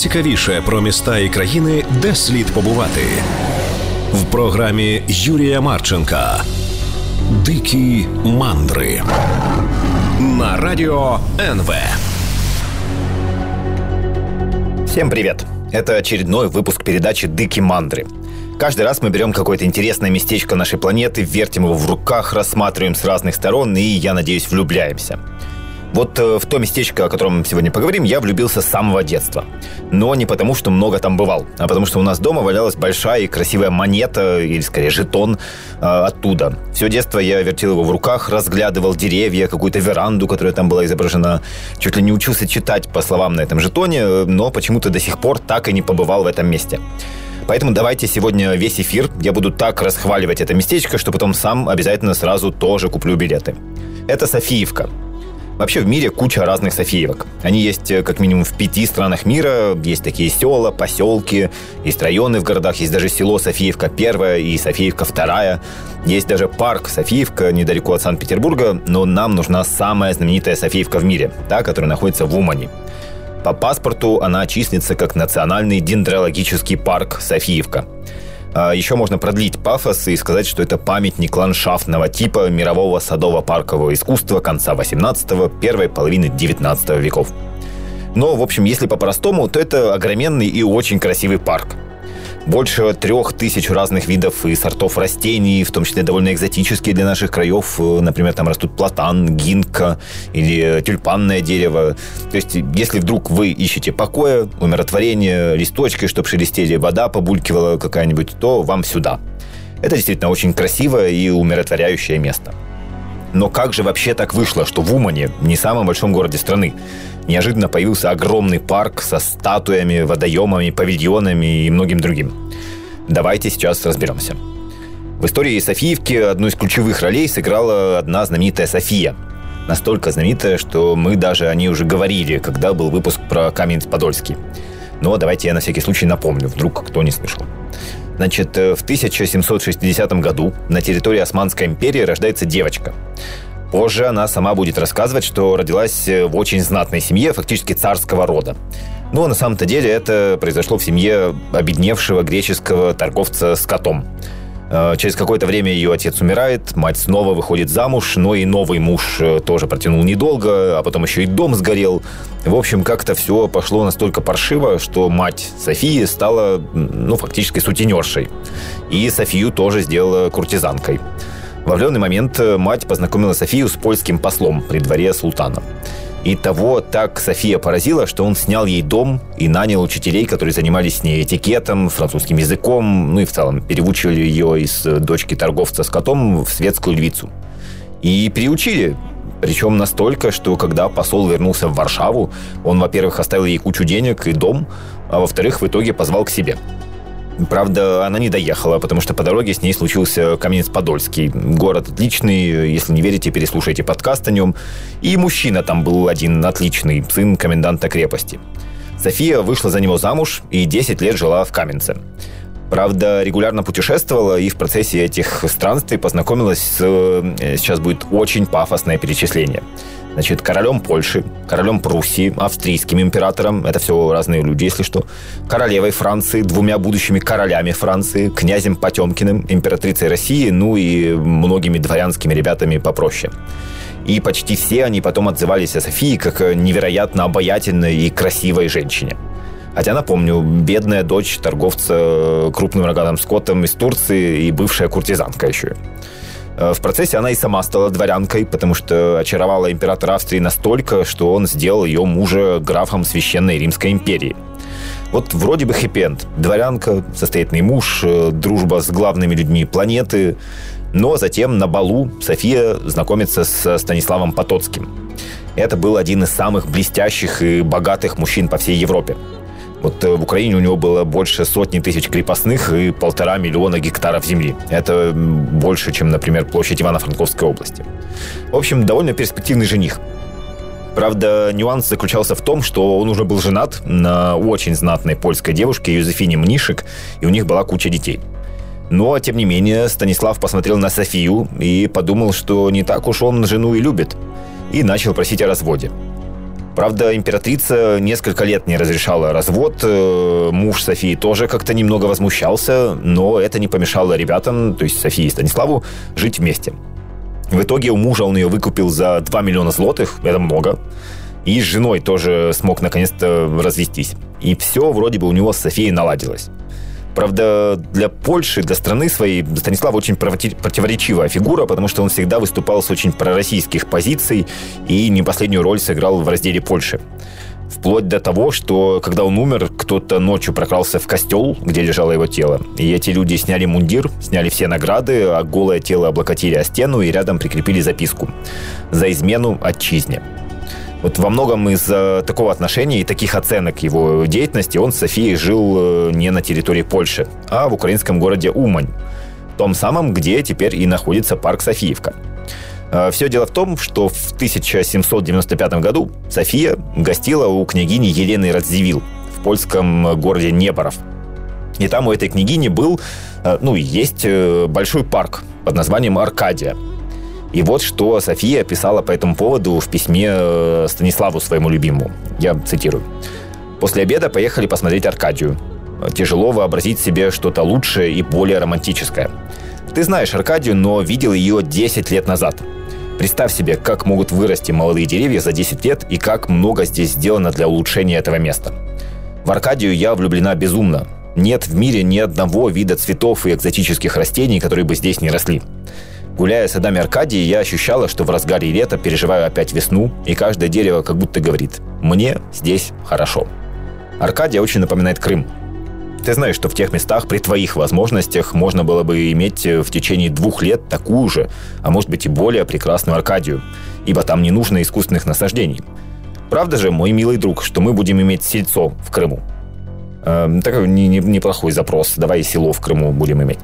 найцікавіше про міста і країни, де слід побувати в програмі Юрія Марченка. Дикі мандри на радио НВ. Всем привет! Это очередной выпуск передачи «Дыки мандры». Каждый раз мы берем какое-то интересное местечко нашей планеты, вертим его в руках, рассматриваем с разных сторон и, я надеюсь, влюбляемся. Вот э, в то местечко, о котором сегодня поговорим, я влюбился с самого детства. Но не потому, что много там бывал, а потому что у нас дома валялась большая и красивая монета, или скорее жетон, э, оттуда. Все детство я вертел его в руках, разглядывал деревья, какую-то веранду, которая там была изображена. Чуть ли не учился читать по словам на этом жетоне, но почему-то до сих пор так и не побывал в этом месте. Поэтому давайте сегодня весь эфир я буду так расхваливать это местечко, что потом сам обязательно сразу тоже куплю билеты. Это Софиевка. Вообще в мире куча разных Софиевок. Они есть э, как минимум в пяти странах мира. Есть такие села, поселки, есть районы в городах, есть даже село Софиевка первая и Софиевка вторая. Есть даже парк Софиевка недалеко от Санкт-Петербурга, но нам нужна самая знаменитая Софиевка в мире, та, которая находится в Умане. По паспорту она числится как национальный дендрологический парк Софиевка. А еще можно продлить пафос и сказать, что это памятник ландшафтного типа мирового садово-паркового искусства конца 18-го, первой половины 19 веков. Но, в общем, если по-простому, то это огроменный и очень красивый парк. Больше трех тысяч разных видов и сортов растений, в том числе довольно экзотические для наших краев. Например, там растут платан, гинка или тюльпанное дерево. То есть, если вдруг вы ищете покоя, умиротворения, листочки, чтобы шелестели, вода побулькивала какая-нибудь, то вам сюда. Это действительно очень красивое и умиротворяющее место. Но как же вообще так вышло, что в Умане, не самом большом городе страны, неожиданно появился огромный парк со статуями, водоемами, павильонами и многим другим? Давайте сейчас разберемся. В истории Софиевки одну из ключевых ролей сыграла одна знаменитая София. Настолько знаменитая, что мы даже о ней уже говорили, когда был выпуск про Каменец-Подольский. Но давайте я на всякий случай напомню, вдруг кто не слышал. Значит, э, в 1760 году на территории Османской империи рождается девочка. Позже она сама будет рассказывать, что родилась э, в очень знатной семье, фактически царского рода. Но на самом-то деле это произошло в семье обедневшего греческого торговца с котом. Э, через какое-то время ее отец умирает, мать снова выходит замуж, но и новый муж э, тоже протянул недолго, а потом еще и дом сгорел. В общем, как-то все пошло настолько паршиво, что мать Софии стала, ну, фактически сутенершей. И Софию тоже сделала куртизанкой. В определенный момент э, мать познакомила Софию с польским послом при дворе султана. И того так София поразила, что он снял ей дом и нанял учителей, которые занимались с ней этикетом, французским языком, ну и в целом переучивали ее из э, дочки торговца с котом в светскую львицу. И приучили, причем настолько, что когда посол вернулся в Варшаву, он, во-первых, оставил ей кучу денег и дом, а во-вторых, в итоге позвал к себе – Правда, она не доехала, потому что по дороге с ней случился Каменец-Подольский. Город отличный, если не верите, переслушайте подкаст о нем. И мужчина там был один отличный, сын коменданта крепости. София вышла за него замуж и 10 лет жила в Каменце. Правда, регулярно путешествовала и в процессе этих странствий познакомилась с... Э, сейчас будет очень пафосное перечисление – значит, королем Польши, королем Пруссии, австрийским императором, это все разные люди, если что, королевой Франции, двумя будущими королями Франции, князем Потемкиным, императрицей России, ну и многими дворянскими ребятами попроще. И почти все они потом отзывались о Софии как невероятно обаятельной и красивой женщине. Хотя, напомню, бедная дочь торговца крупным роганым скотом из Турции и бывшая куртизанка еще. Э, в процессе она и сама стала дворянкой, потому что очаровала императора Австрии настолько, что он сделал ее мужа графом Священной Римской империи. Вот вроде бы хэппи Дворянка, состоятельный муж, э, дружба с главными людьми планеты. Но затем на балу София знакомится с Станиславом Потоцким. Это был один из самых блестящих и богатых мужчин по всей Европе. Вот э, в Украине у него было больше сотни тысяч крепостных и полтора миллиона гектаров земли. Это больше, чем, например, площадь Ивано-Франковской области. В общем, довольно перспективный жених. Правда, нюанс заключался в том, что он уже был женат на очень знатной польской девушке Юзефине Мнишек, и у них была куча детей. Но, тем не менее, Станислав посмотрел на Софию и подумал, что не так уж он жену и любит, и начал просить о разводе. Правда, императрица несколько лет не разрешала развод. Э, муж Софии тоже как-то немного возмущался, но это не помешало ребятам, то есть Софии и Станиславу, жить вместе. В итоге у мужа он ее выкупил за 2 миллиона злотых, это много. И с женой тоже смог наконец-то развестись. И все вроде бы у него с Софией наладилось. Правда, для Польши, для страны своей Станислав очень противоречивая фигура, потому что он всегда выступал с очень пророссийских позиций и не последнюю роль сыграл в разделе Польши. Вплоть до того, что когда он умер, кто-то ночью прокрался в костел, где лежало его тело. И эти люди сняли мундир, сняли все награды, а голое тело облокотили о стену и рядом прикрепили записку «За измену отчизне». Вот во многом из-за такого отношения и таких оценок его деятельности он с Софией жил э, не на территории Польши, а в украинском городе Умань, том самом, где теперь и находится парк Софиевка. Э, Все дело в том, что в 1795 году София гостила у княгини Елены Радзивилл в польском городе Неборов. И там у этой княгини был, э, ну, есть большой парк под названием Аркадия – и вот что София писала по этому поводу в письме э, Станиславу своему любимому. Я цитирую. «После обеда поехали посмотреть Аркадию. Тяжело вообразить себе что-то лучшее и более романтическое. Ты знаешь Аркадию, но видел ее 10 лет назад. Представь себе, как могут вырасти молодые деревья за 10 лет и как много здесь сделано для улучшения этого места. В Аркадию я влюблена безумно. Нет в мире ни одного вида цветов и экзотических растений, которые бы здесь не росли. Гуляя садами Аркадии, я ощущала, что в разгаре лета переживаю опять весну, и каждое дерево как будто говорит «мне здесь хорошо». Аркадия очень напоминает Крым. Ты знаешь, что в тех местах при твоих возможностях можно было бы иметь в течение двух лет такую же, а может быть и более прекрасную Аркадию, ибо там не нужно искусственных насаждений. Правда же, мой милый друг, что мы будем иметь сельцо в Крыму? Э, такой не, не, неплохой запрос. Давай село в Крыму будем иметь.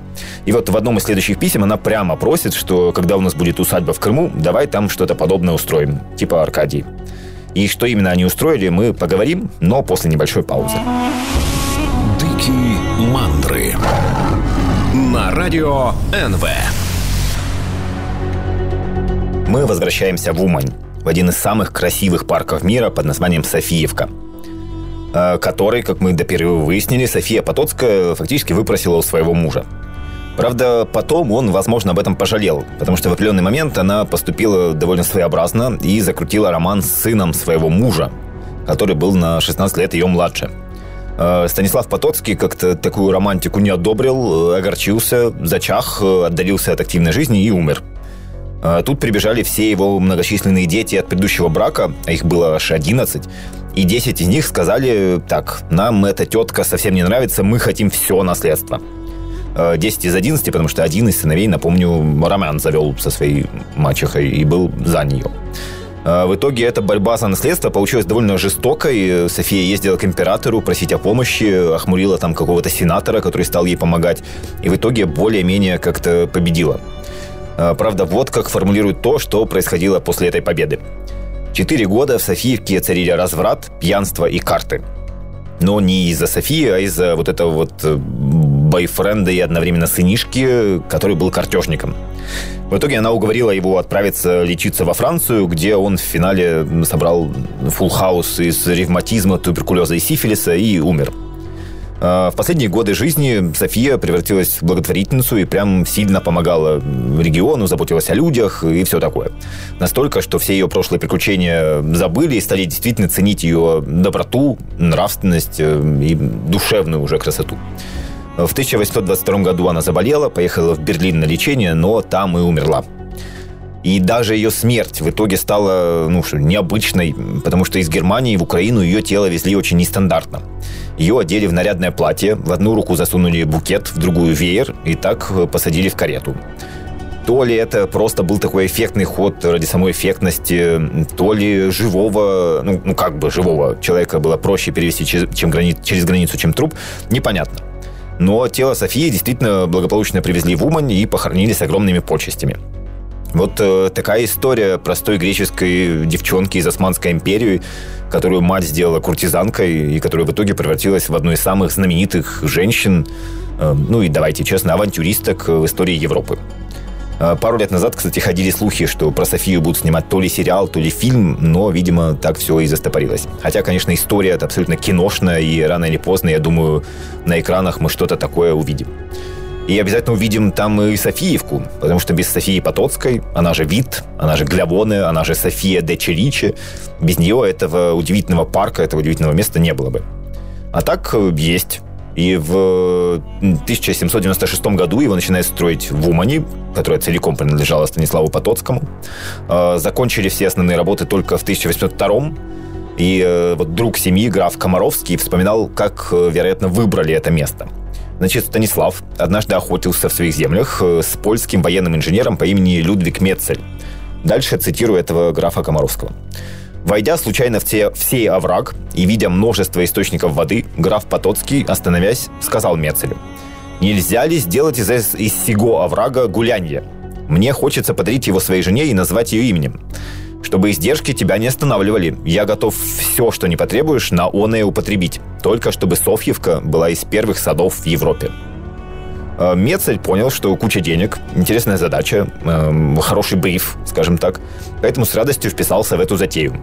И вот в одном из следующих писем она прямо просит, что когда у нас будет усадьба в Крыму, давай там что-то подобное устроим, типа Аркадий. И что именно они устроили, мы поговорим, но после небольшой паузы. Дикие мандры на радио НВ. Мы возвращаемся в Умань, в один из самых красивых парков мира под названием Софиевка – который, как мы до первого выяснили, София Потоцкая фактически выпросила у своего мужа. Правда, потом он, возможно, об этом пожалел, потому что в определенный момент она поступила довольно своеобразно и закрутила роман с сыном своего мужа, который был на 16 лет ее младше. Э, Станислав Потоцкий как-то такую романтику не одобрил, э, огорчился, зачах, отдалился от активной жизни и умер. Тут прибежали все его многочисленные дети от предыдущего брака, а их было аж 11, и 10 из них сказали, так, нам эта тетка совсем не нравится, мы хотим все наследство. 10 э, из 11, потому что один из сыновей, напомню, Роман завел со своей мачехой и был за нее. Э, в итоге эта борьба за наследство получилась довольно жестокой. София ездила к императору просить о помощи, охмурила там какого-то сенатора, который стал ей помогать, и в итоге более-менее как-то победила. Э, правда, вот как формулирует то, что происходило после этой победы. Четыре года в Софиевке царили разврат, пьянство и карты. Но не из-за Софии, а из-за вот этого вот э, бойфренда и одновременно сынишки, который был картежником. В итоге она уговорила его отправиться лечиться во Францию, где он в финале собрал фулл хаус из ревматизма, туберкулеза и сифилиса и умер. А, в последние годы жизни София превратилась в благотворительницу и прям сильно помогала региону, заботилась о людях и все такое. Настолько, что все ее прошлые приключения забыли и стали действительно ценить ее доброту, нравственность э, и душевную уже красоту. В 1822 году она заболела, поехала в Берлин на лечение, но там и умерла. И даже ее смерть в итоге стала ну, необычной, потому что из Германии в Украину ее тело везли очень нестандартно. Ее одели в нарядное платье, в одну руку засунули букет, в другую веер и так э, посадили в карету. То ли это просто был такой эффектный ход ради самой эффектности, то ли живого, ну, ну как бы живого человека было проще перевести через, чем грани, через границу, чем труп, непонятно. Но тело Софии действительно благополучно привезли в Умань и похоронили с огромными почестями. Вот э, такая история простой греческой девчонки из Османской империи, которую мать сделала куртизанкой и которая в итоге превратилась в одну из самых знаменитых женщин, э, ну и давайте честно, авантюристок в истории Европы. Э, пару лет назад, кстати, ходили слухи, что про Софию будут снимать то ли сериал, то ли фильм, но, видимо, так все и застопорилось. Хотя, конечно, история это абсолютно киношная, и рано или поздно, я думаю, на экранах мы что-то такое увидим. И обязательно увидим там и Софиевку, потому что без Софии Потоцкой, она же Вит, она же Глявоне, она же София де Челичи, без нее этого удивительного парка, этого удивительного места не было бы. А так э, есть. И в 1796 году его начинают строить в Умане, которая целиком принадлежала Станиславу Потоцкому. Э, закончили все основные работы только в 1802 и э, вот друг семьи, граф Комаровский, вспоминал, как, вероятно, выбрали это место – Значит, Станислав однажды охотился в своих землях э, с польским военным инженером по имени Людвиг Мецель. Дальше цитирую этого графа Комаровского. Войдя случайно в, те, в овраг и видя множество источников воды, граф Потоцкий, остановясь, сказал Мецелю, «Нельзя ли сделать из, из сего оврага гулянье? Мне хочется подарить его своей жене и назвать ее именем. Чтобы издержки тебя не останавливали, я готов все, что не потребуешь, на оное употребить. Только чтобы Софьевка была из первых садов в Европе. Э, Мецель понял, что куча денег, интересная задача, э, хороший бриф, скажем так, поэтому с радостью вписался в эту затею.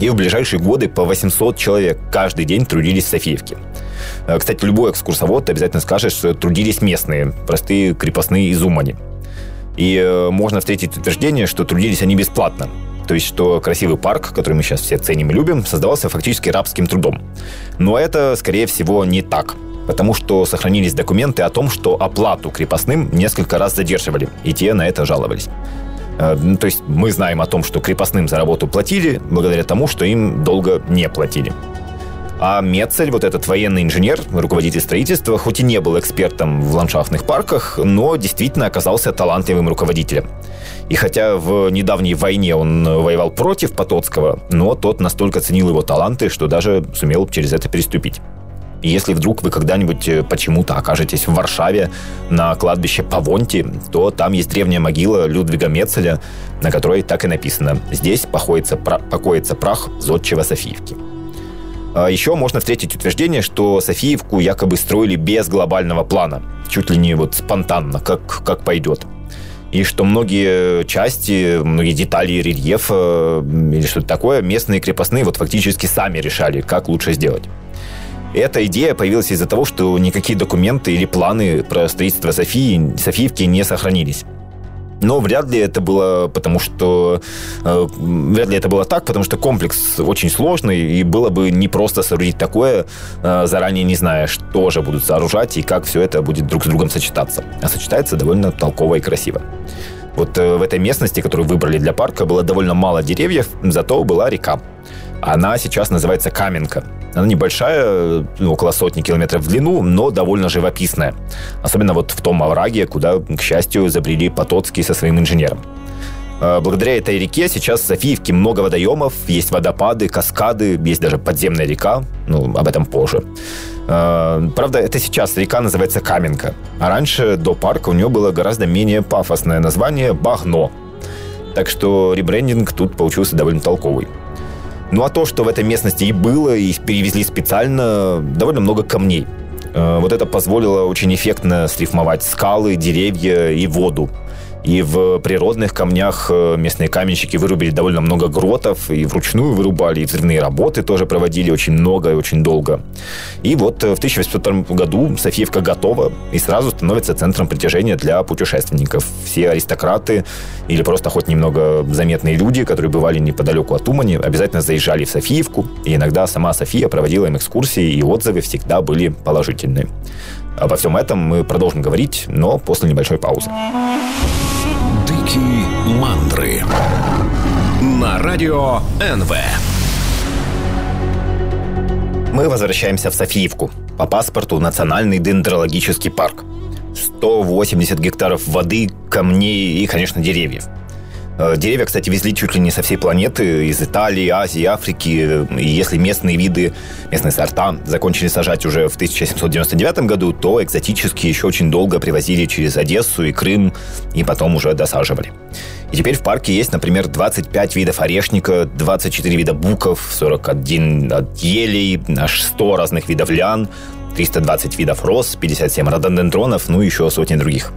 И в ближайшие годы по 800 человек каждый день трудились в Софиевке. Э, кстати, любой экскурсовод обязательно скажет, что трудились местные, простые крепостные из Умани. И можно встретить утверждение, что трудились они бесплатно. То есть, что красивый парк, который мы сейчас все ценим и любим, создавался фактически рабским трудом. Но это, скорее всего, не так потому что сохранились документы о том, что оплату крепостным несколько раз задерживали, и те на это жаловались. Э, ну, то есть мы знаем о том, что крепостным за работу платили, благодаря тому, что им долго не платили. А Мецель, вот этот военный инженер, руководитель строительства, хоть и не был экспертом в ландшафтных парках, но действительно оказался талантливым руководителем. И хотя в недавней войне он воевал против Потоцкого, но тот настолько ценил его таланты, что даже сумел через это переступить. Если вдруг вы когда-нибудь э, почему-то окажетесь в Варшаве на кладбище Павонти, то там есть древняя могила Людвига Мецеля, на которой так и написано «Здесь покоится, покоится прах зодчего Софиевки». А еще можно встретить утверждение, что Софиевку якобы строили без глобального плана, чуть ли не вот спонтанно, как, как пойдет и что многие части, многие детали рельефа или что-то такое местные крепостные вот фактически сами решали, как лучше сделать. Эта идея появилась из-за того, что никакие документы или планы про строительство Софии, Софиевки не сохранились. Но вряд ли это было потому, что э, вряд ли это было так, потому что комплекс очень сложный, и было бы непросто соорудить такое, э, заранее не зная, что же будут сооружать и как все это будет друг с другом сочетаться. А сочетается довольно толково и красиво. Вот э, в этой местности, которую выбрали для парка, было довольно мало деревьев, зато была река. Она сейчас называется Каменка. Она небольшая, ну, около сотни километров в длину, но довольно живописная. Особенно вот в том овраге, куда, к счастью, забрели Потоцкий со своим инженером. А, благодаря этой реке сейчас в Софиевке много водоемов, есть водопады, каскады, есть даже подземная река, ну, об этом позже. А, правда, это сейчас река называется Каменка, а раньше до парка у нее было гораздо менее пафосное название Багно. Так что ребрендинг тут получился довольно толковый. Ну а то, что в этой местности и было, и перевезли специально, довольно много камней. Э, вот это позволило очень эффектно срифмовать скалы, деревья и воду. И в природных камнях э, местные каменщики вырубили довольно много гротов, и вручную вырубали, и взрывные работы тоже проводили очень много и очень долго. И вот э, в 1802 году Софиевка готова и сразу становится центром притяжения для путешественников. Все аристократы или просто хоть немного заметные люди, которые бывали неподалеку от Умани, обязательно заезжали в Софиевку, и иногда сама София проводила им экскурсии, и отзывы всегда были положительные. Обо всем этом мы продолжим говорить, но после небольшой паузы. Дикие мандры на радио НВ. Мы возвращаемся в Софиевку. По паспорту Национальный дендрологический парк. 180 гектаров воды, камней и, конечно, деревьев. Э, деревья, кстати, везли чуть ли не со всей планеты, из Италии, Азии, Африки. И если местные виды, местные сорта закончили сажать уже в 1799 году, то экзотические еще очень долго привозили через Одессу и Крым, и потом уже досаживали. И теперь в парке есть, например, 25 видов орешника, 24 вида буков, 41 от елей, аж 100 разных видов лян, 320 видов роз, 57 рододендронов, ну и еще сотни других.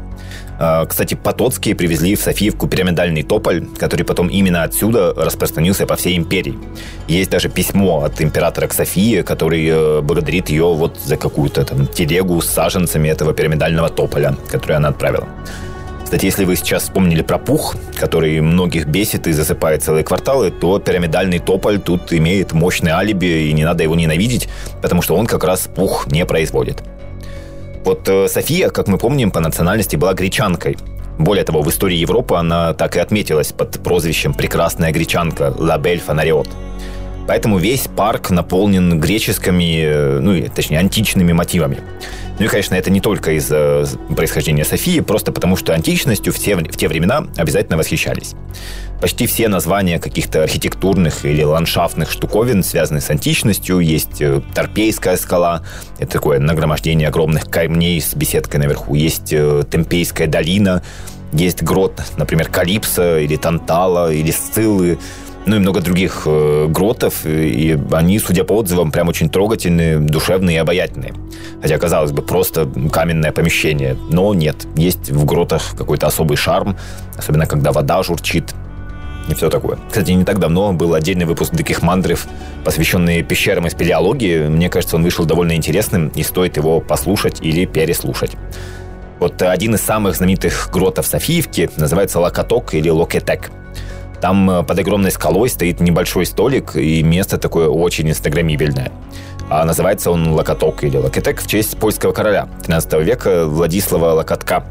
А, кстати, Потоцкие привезли в Софиевку пирамидальный тополь, который потом именно отсюда распространился по всей империи. Есть даже письмо от императора к Софии, который э, благодарит ее вот за какую-то там телегу с саженцами этого пирамидального тополя, который она отправила. Кстати, если вы сейчас вспомнили про пух, который многих бесит и засыпает целые кварталы, то пирамидальный тополь тут имеет мощное алиби, и не надо его ненавидеть, потому что он как раз пух не производит. Вот э, София, как мы помним, по национальности была гречанкой. Более того, в истории Европы она так и отметилась под прозвищем «прекрасная гречанка» «Лабель Фонариот». Поэтому весь парк наполнен греческими, э, ну, точнее, античными мотивами. Ну и, конечно, это не только из-за происхождения Софии, просто потому что античностью в те, в те времена обязательно восхищались. Почти все названия каких-то архитектурных или ландшафтных штуковин связаны с античностью. Есть э, Торпейская скала, это такое нагромождение огромных камней с беседкой наверху. Есть э, Темпейская долина, есть грот, например, Калипса или Тантала или Сциллы ну и много других э, гротов, и они, судя по отзывам, прям очень трогательные, душевные и обаятельные. Хотя, казалось бы, просто каменное помещение. Но нет, есть в гротах какой-то особый шарм, особенно когда вода журчит, и все такое. Кстати, не так давно был отдельный выпуск «Диких мандров», посвященный пещерам и спелеологии. Мне кажется, он вышел довольно интересным, и стоит его послушать или переслушать. Вот один из самых знаменитых гротов Софиевки называется Локоток или Локетек. Там э, под огромной скалой стоит небольшой столик, и место такое очень инстаграмибельное. А называется он Локоток или Локетек в честь польского короля 13 века Владислава Локотка.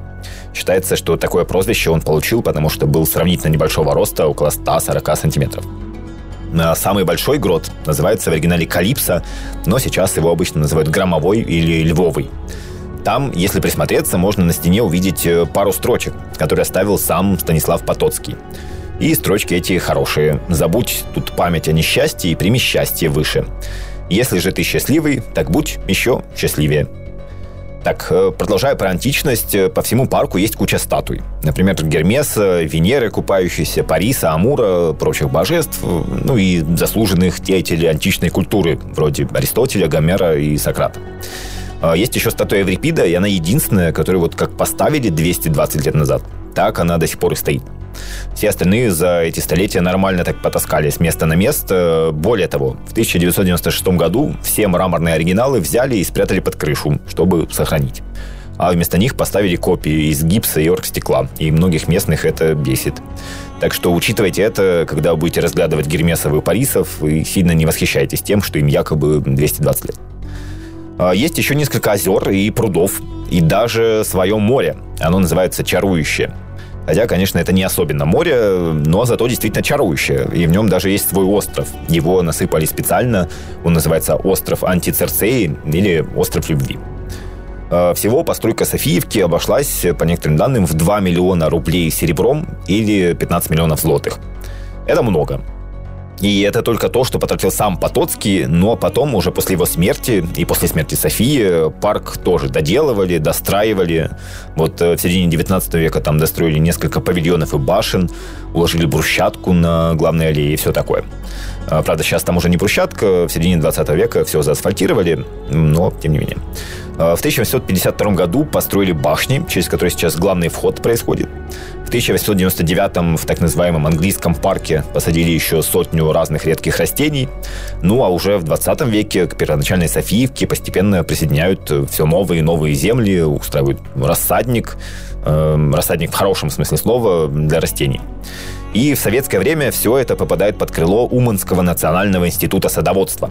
Считается, что такое прозвище он получил, потому что был сравнительно небольшого роста, около 140 сантиметров. Самый большой грот называется в оригинале Калипсо, но сейчас его обычно называют Громовой или Львовый. Там, если присмотреться, можно на стене увидеть э, пару строчек, которые оставил сам Станислав Потоцкий. И строчки эти хорошие. Забудь тут память о несчастье и прими счастье выше. Если же ты счастливый, так будь еще счастливее. Так, э, продолжая про античность, э, по всему парку есть куча статуй. Например, Гермеса, Венеры купающейся, Париса, Амура, прочих божеств, ну и заслуженных деятелей античной культуры, вроде Аристотеля, Гомера и Сократа. А, есть еще статуя Еврипида, и она единственная, которую вот как поставили 220 лет назад, так она до сих пор и стоит. Все остальные за эти столетия нормально так потаскали с места на место. Более того, в 1996 году все мраморные оригиналы взяли и спрятали под крышу, чтобы сохранить. А вместо них поставили копии из гипса и оргстекла, и многих местных это бесит. Так что учитывайте это, когда будете разглядывать Гермесов и Парисов, и сильно не восхищайтесь тем, что им якобы 220 лет. А, есть еще несколько озер и прудов, и даже свое море. Оно называется Чарующее. Хотя, конечно, это не особенно море, но зато действительно чарующее. И в нем даже есть свой остров. Его насыпали специально. Он называется остров Антицерцеи или остров любви. А, всего постройка Софиевки обошлась, по некоторым данным, в 2 миллиона рублей серебром или 15 миллионов злотых. Это много. И это только то, что потратил сам Потоцкий, но потом, уже после его смерти и после смерти Софии, парк тоже доделывали, достраивали. Вот э, в середине 19 века там достроили несколько павильонов и башен, уложили брусчатку на главной аллее и все такое. А, правда, сейчас там уже не брусчатка, в середине 20 века все заасфальтировали, но тем не менее. А, в 1852 году построили башни, через которые сейчас главный вход происходит. В 1899 в так называемом английском парке посадили еще сотню разных редких растений. Ну а уже в 20 веке к первоначальной Софиевке постепенно присоединяют все новые и новые земли, устраивают рассадник, э, рассадник в хорошем смысле слова для растений. И в советское время все это попадает под крыло Уманского национального института садоводства.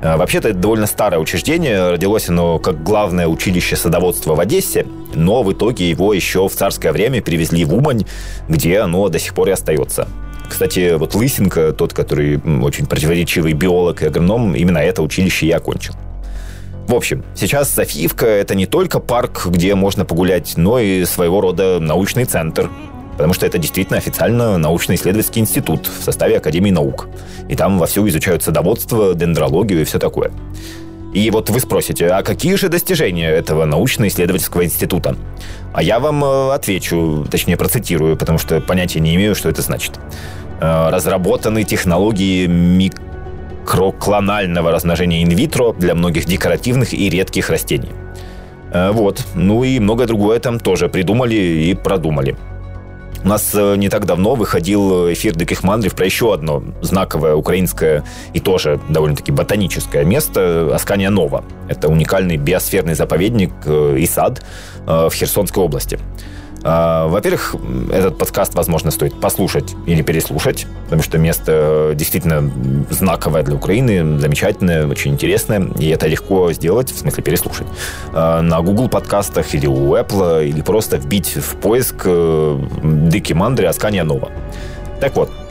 Э, вообще-то это довольно старое учреждение. Родилось оно как главное училище садоводства в Одессе, но в итоге его еще в царское время перевезли в Умань, где оно до сих пор и остается. Кстати, вот Лысенко, тот, который очень противоречивый биолог и агроном, именно это училище и окончил. В общем, сейчас Софиевка – это не только парк, где можно погулять, но и своего рода научный центр, потому что это действительно официально научно-исследовательский институт в составе Академии наук. И там вовсю изучают садоводство, дендрологию и все такое. И вот вы спросите, а какие же достижения этого научно-исследовательского института? А я вам э, отвечу, точнее процитирую, потому что понятия не имею, что это значит. Э, разработаны технологии мик микроклонального размножения инвитро для многих декоративных и редких растений. Э, вот. Ну и многое другое там тоже придумали и продумали. У нас э, не так давно выходил эфир Диких Мандрів про еще одно знаковое украинское и тоже довольно-таки ботаническое место Аскания Нова. Это уникальный биосферный заповедник и сад в Херсонской области. А, во-первых, этот подкаст, возможно, стоит послушать или переслушать, потому что место действительно знаковое для Украины, замечательное, очень интересное, и это легко сделать, в смысле переслушать, а, на Google подкастах или у Apple, или просто вбить в поиск э, Дики Мандри Аскания Нова. Так вот, Э,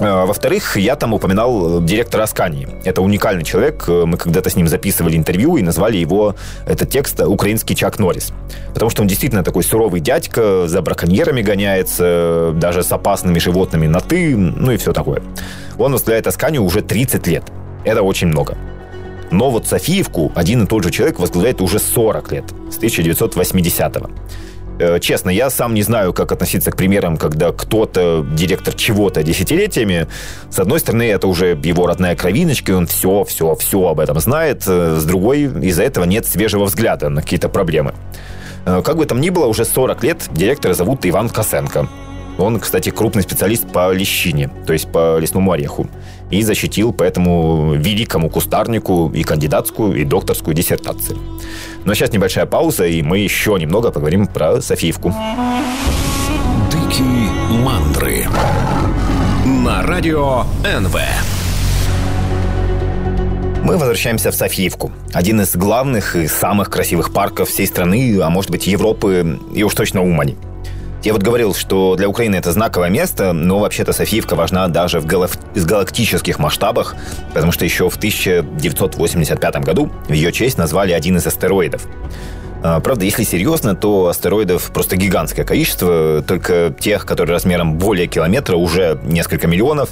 во-вторых, я там упоминал э, директора Аскании. Это уникальный человек. Э, мы когда-то с ним записывали интервью и назвали его, этот текст, «Украинский Чак Норрис». Потому что он действительно такой суровый дядька, за браконьерами гоняется, даже с опасными животными на «ты», ну и все такое. Он возглавляет Асканию уже 30 лет. Это очень много. Но вот Софиевку один и тот же человек возглавляет уже 40 лет, с 1980-го. Э, честно, я сам не знаю, как относиться к примерам, когда кто-то директор чего-то десятилетиями. С одной стороны, это уже его родная кровиночка, и он все, все, все об этом знает. Э, с другой, из-за этого нет свежего взгляда на какие-то проблемы. Э, как бы там ни было, уже 40 лет директора зовут Иван Косенко. Он, кстати, крупный специалист по лещине, то есть по лесному ореху. И защитил по этому великому кустарнику и кандидатскую, и докторскую диссертации. Но сейчас небольшая пауза, и мы еще немного поговорим про Софиевку. Дикие мандры на радио НВ. Мы возвращаемся в Софиевку. Один из главных и самых красивых парков всей страны, а может быть Европы и уж точно Умани. Я вот говорил, что для Украины это знаковое место, но вообще-то Софиевка важна даже в галак... галактических масштабах, потому что еще в 1985 году в ее честь назвали один из астероидов. А, правда, если серьезно, то астероидов просто гигантское количество, только тех, которые размером более километра, уже несколько миллионов,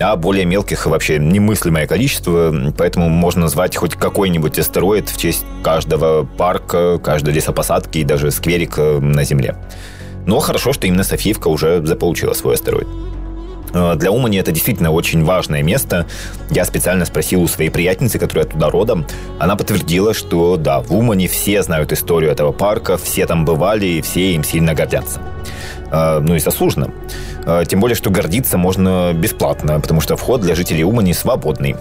а более мелких вообще немыслимое количество, поэтому можно назвать хоть какой-нибудь астероид в честь каждого парка, каждой лесопосадки и даже скверика на Земле. Но хорошо, что именно Софиевка уже заполучила свой астероид. Э, для Умани это действительно очень важное место. Я специально спросил у своей приятельницы, которая туда родом. Она подтвердила, что да, в Умане все знают историю этого парка, все там бывали и все им сильно гордятся. Э, ну и заслуженно. Э, тем более, что гордиться можно бесплатно, потому что вход для жителей Умани свободный.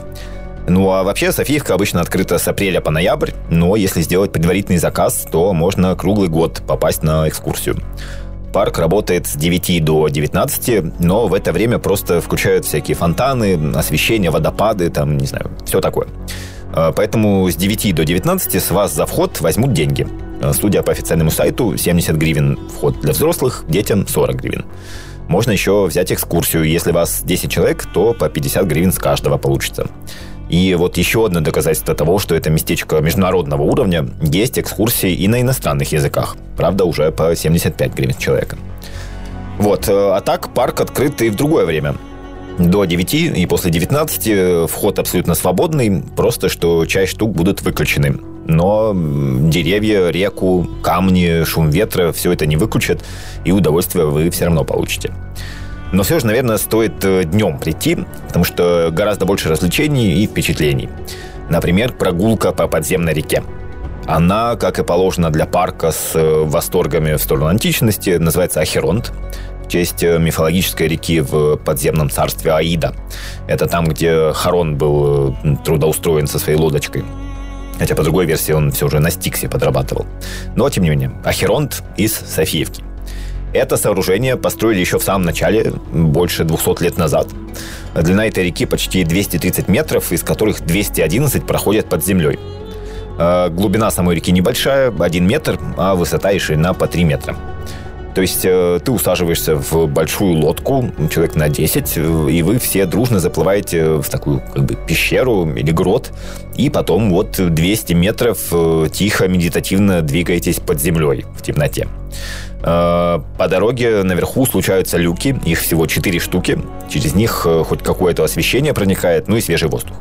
Ну а вообще Софиевка обычно открыта с апреля по ноябрь, но если сделать предварительный заказ, то можно круглый год попасть на экскурсию. Парк работает с 9 до 19, но в это время просто включают всякие фонтаны, освещение, водопады, там, не знаю, все такое. А, поэтому с 9 до 19 с вас за вход возьмут деньги. А, судя по официальному сайту, 70 гривен вход для взрослых, детям 40 гривен. Можно еще взять экскурсию. Если вас 10 человек, то по 50 гривен с каждого получится. И вот еще одно доказательство того, что это местечко международного уровня, есть экскурсии и на иностранных языках. Правда, уже по 75 гривен человека. Вот, э, а так парк открыт и в другое время. До 9 и после 19 вход абсолютно свободный, просто что часть штук будут выключены. Но деревья, реку, камни, шум ветра, все это не выключат, и удовольствие вы все равно получите. Но все же, наверное, стоит э, днем прийти, потому что гораздо больше развлечений и впечатлений. Например, прогулка по подземной реке. Она, как и положено для парка с э, восторгами в сторону античности, называется Ахеронт в честь э, мифологической реки в подземном царстве Аида. Это там, где Харон был трудоустроен со своей лодочкой. Хотя по другой версии он все же на Стиксе подрабатывал. Но, тем не менее, Ахеронт из Софиевки. Это сооружение построили еще в самом начале, больше 200 лет назад. Длина этой реки почти 230 метров, из которых 211 проходят под землей. А глубина самой реки небольшая, 1 метр, а высота и ширина по 3 метра. То есть э, ты усаживаешься в большую лодку, человек на 10, и вы все дружно заплываете в такую как бы пещеру или грот, и потом вот 200 метров э, тихо, медитативно двигаетесь под землей в темноте. Э, по дороге наверху случаются люки, их всего 4 штуки. Через них э, хоть какое-то освещение проникает, ну и свежий воздух.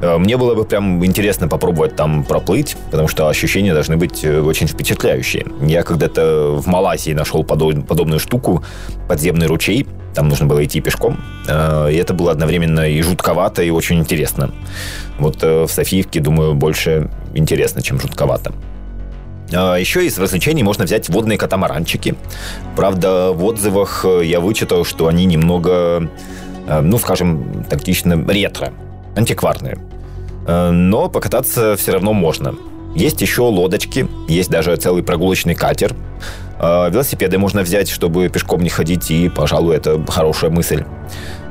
Э, мне было бы прям интересно попробовать там проплыть, потому что ощущения должны быть очень впечатляющие. Я когда-то в Малайзии нашел подобную штуку, подземный ручей, там нужно было идти пешком. И это было одновременно и жутковато, и очень интересно. Вот в Софиевке, думаю, больше интересно, чем жутковато. Еще из развлечений можно взять водные катамаранчики. Правда, в отзывах я вычитал, что они немного, ну, скажем, тактично ретро антикварные. Э, но покататься все равно можно. Есть еще лодочки, есть даже целый прогулочный катер. Э, велосипеды можно взять, чтобы пешком не ходить, и, пожалуй, это хорошая мысль.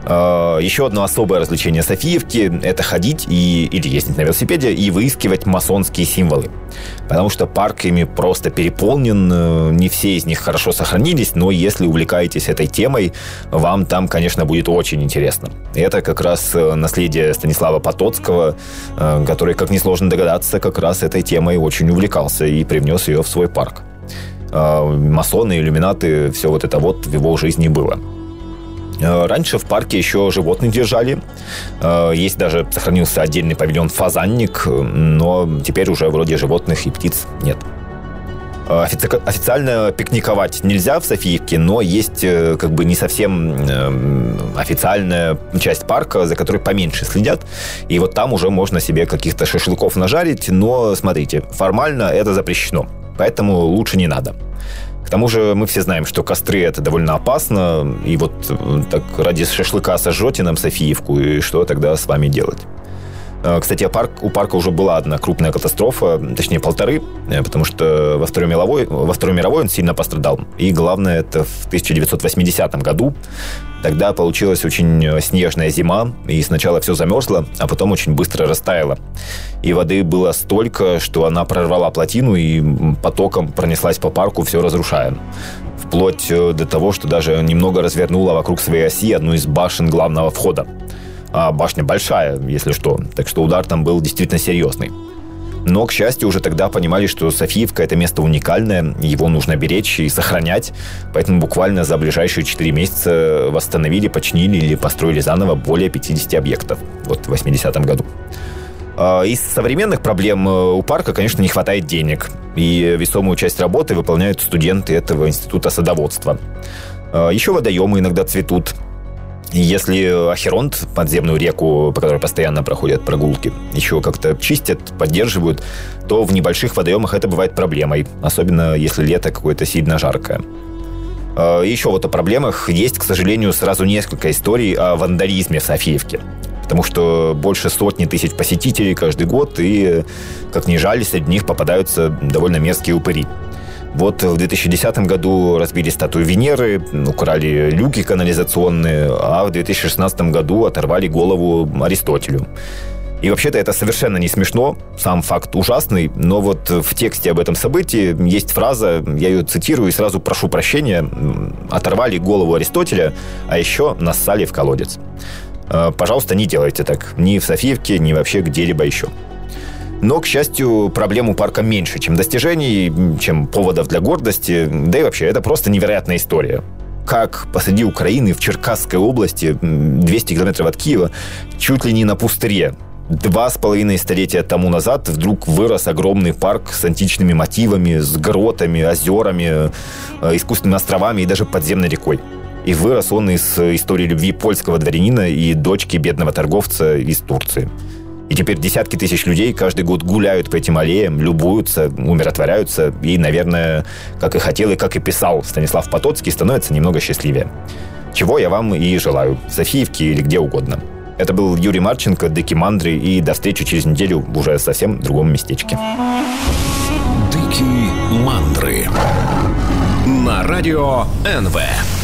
А, еще одно особое развлечение Софиевки – это ходить и, или ездить на велосипеде и выискивать масонские символы. Потому что парк ими просто переполнен, э, не все из них хорошо сохранились, но если увлекаетесь этой темой, вам там, конечно, будет очень интересно. Это как раз э, наследие Станислава Потоцкого, э, который, как несложно догадаться, как раз этой темой очень увлекался и привнес ее в свой парк. А, масоны, иллюминаты, все вот это вот в его жизни было. Э, раньше в парке еще животных держали. Э, есть даже сохранился отдельный павильон «Фазанник», но теперь уже вроде животных и птиц нет. Э, офици- официально пикниковать нельзя в Софиевке, но есть как бы не совсем официальная часть парка, за которой поменьше следят. И вот там уже можно себе каких-то шашлыков нажарить, но смотрите, формально это запрещено. Поэтому лучше не надо. К тому же мы все знаем, что костры это довольно опасно, и вот э, так ради шашлыка сожжете нам Софиевку, и что тогда с вами делать? Э, кстати, парк, у парка уже была одна крупная катастрофа, точнее полторы, э, потому что во Второй мировой, во Второй мировой он сильно пострадал. И главное, это в 1980 году. Тогда получилась очень э, снежная зима, и сначала все замерзло, а потом очень быстро растаяло. И воды было столько, что она прорвала плотину и потоком пронеслась по парку, все разрушая. Вплоть до того, что даже немного развернула вокруг своей оси одну из башен главного входа а башня большая, если что. Так что удар там был действительно серьезный. Но, к счастью, уже тогда понимали, что Софиевка – это место уникальное, его нужно беречь и сохранять, поэтому буквально за ближайшие 4 месяца восстановили, починили или построили заново более 50 объектов. Вот в 80-м году. А, из современных проблем э, у парка, конечно, не хватает денег, и весомую часть работы выполняют студенты этого института садоводства. А, еще водоемы иногда цветут, если Ахеронт, подземную реку, по которой постоянно проходят прогулки, еще как-то чистят, поддерживают, то в небольших водоемах это бывает проблемой, особенно если лето какое-то сильно жаркое. А, еще вот о проблемах есть, к сожалению, сразу несколько историй о вандализме в Софиевке. Потому что больше сотни тысяч посетителей каждый год, и, как ни жаль, среди них попадаются довольно мерзкие упыри. Вот в 2010 году разбили статую Венеры, украли люки канализационные, а в 2016 году оторвали голову Аристотелю. И вообще-то это совершенно не смешно, сам факт ужасный, но вот в тексте об этом событии есть фраза, я ее цитирую и сразу прошу прощения, оторвали голову Аристотеля, а еще нассали в колодец. Э, пожалуйста, не делайте так, ни в Софиевке, ни вообще где-либо еще. Но, к счастью, проблем у парка меньше, чем достижений, чем поводов для гордости. Да и вообще, это просто невероятная история как посреди Украины в Черкасской области, 200 километров от Киева, чуть ли не на пустыре, Два с половиной столетия тому назад вдруг вырос огромный парк с античными мотивами, с гротами, озерами, э, искусственными островами и даже подземной рекой. И вырос он из истории любви польского дворянина и дочки бедного торговца из Турции. И теперь десятки тысяч людей каждый год гуляют по этим аллеям, любуются, умиротворяются. И, наверное, как и хотел и как и писал Станислав Потоцкий, становится немного счастливее. Чего я вам и желаю. В Софиевке или где угодно. Это был Юрий Марченко, Дыки Мандри. И до встречи через неделю в уже совсем другом местечке. Дыки Мандры на радио НВ.